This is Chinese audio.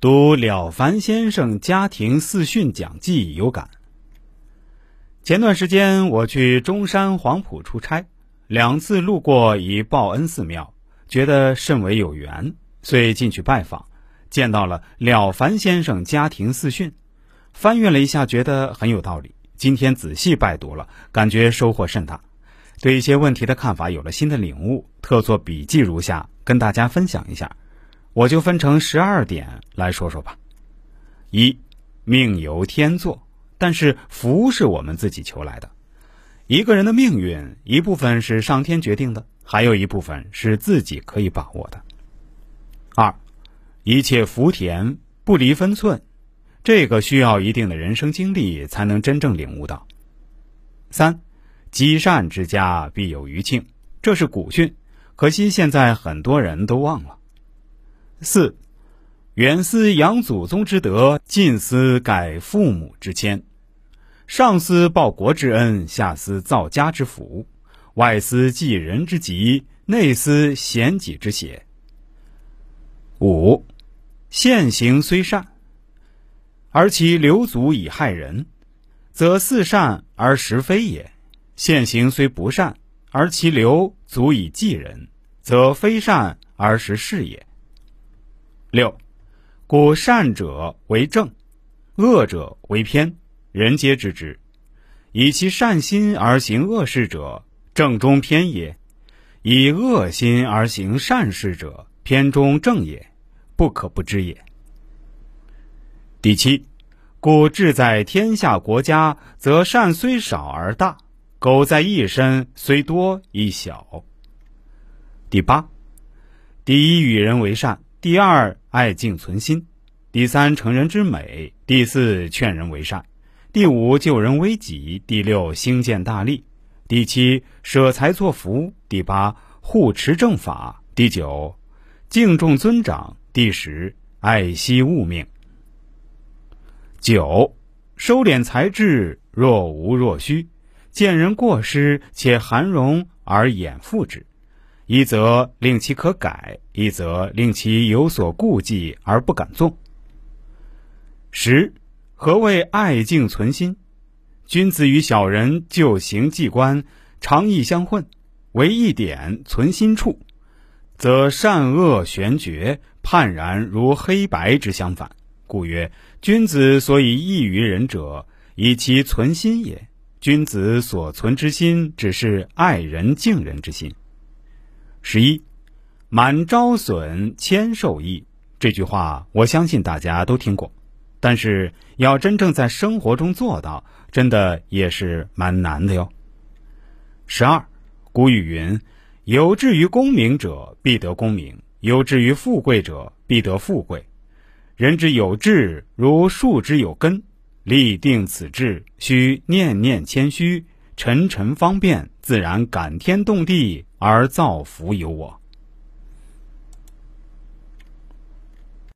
读了凡先生家庭四训讲记有感。前段时间我去中山黄埔出差，两次路过一报恩寺庙，觉得甚为有缘，遂进去拜访，见到了了凡先生家庭四训，翻阅了一下，觉得很有道理。今天仔细拜读了，感觉收获甚大，对一些问题的看法有了新的领悟，特作笔记如下，跟大家分享一下。我就分成十二点来说说吧。一，命由天作，但是福是我们自己求来的。一个人的命运，一部分是上天决定的，还有一部分是自己可以把握的。二，一切福田不离分寸，这个需要一定的人生经历才能真正领悟到。三，积善之家必有余庆，这是古训，可惜现在很多人都忘了。四，远思养祖宗之德，近思改父母之谦。上思报国之恩，下思造家之福，外思济人之急，内思贤己之邪。五，现行虽善，而其流足以害人，则似善而实非也；现行虽不善，而其流足以济人，则非善而实是也。六，故善者为正，恶者为偏，人皆知之。以其善心而行恶事者，正中偏也；以恶心而行善事者，偏中正也，不可不知也。第七，故志在天下国家，则善虽少而大；苟在一身，虽多亦小。第八，第一与人为善。第二，爱敬存心；第三，成人之美；第四，劝人为善；第五，救人危急；第六，兴建大利；第七，舍财作福；第八，护持正法；第九，敬重尊长；第十，爱惜物命。九，收敛才智，若无若虚；见人过失，且含容而掩覆之。一则令其可改，一则令其有所顾忌而不敢纵。十，何谓爱敬存心？君子与小人就行计官，常意相混，唯一点存心处，则善恶玄绝，判然如黑白之相反。故曰：君子所以异于人者，以其存心也。君子所存之心，只是爱人敬人之心。十一，满招损，谦受益。这句话我相信大家都听过，但是要真正在生活中做到，真的也是蛮难的哟。十二，古语云：“有志于功名者，必得功名；有志于富贵者，必得富贵。”人之有志，如树之有根。立定此志，须念念谦虚，臣臣方便，自然感天动地。而造福有我。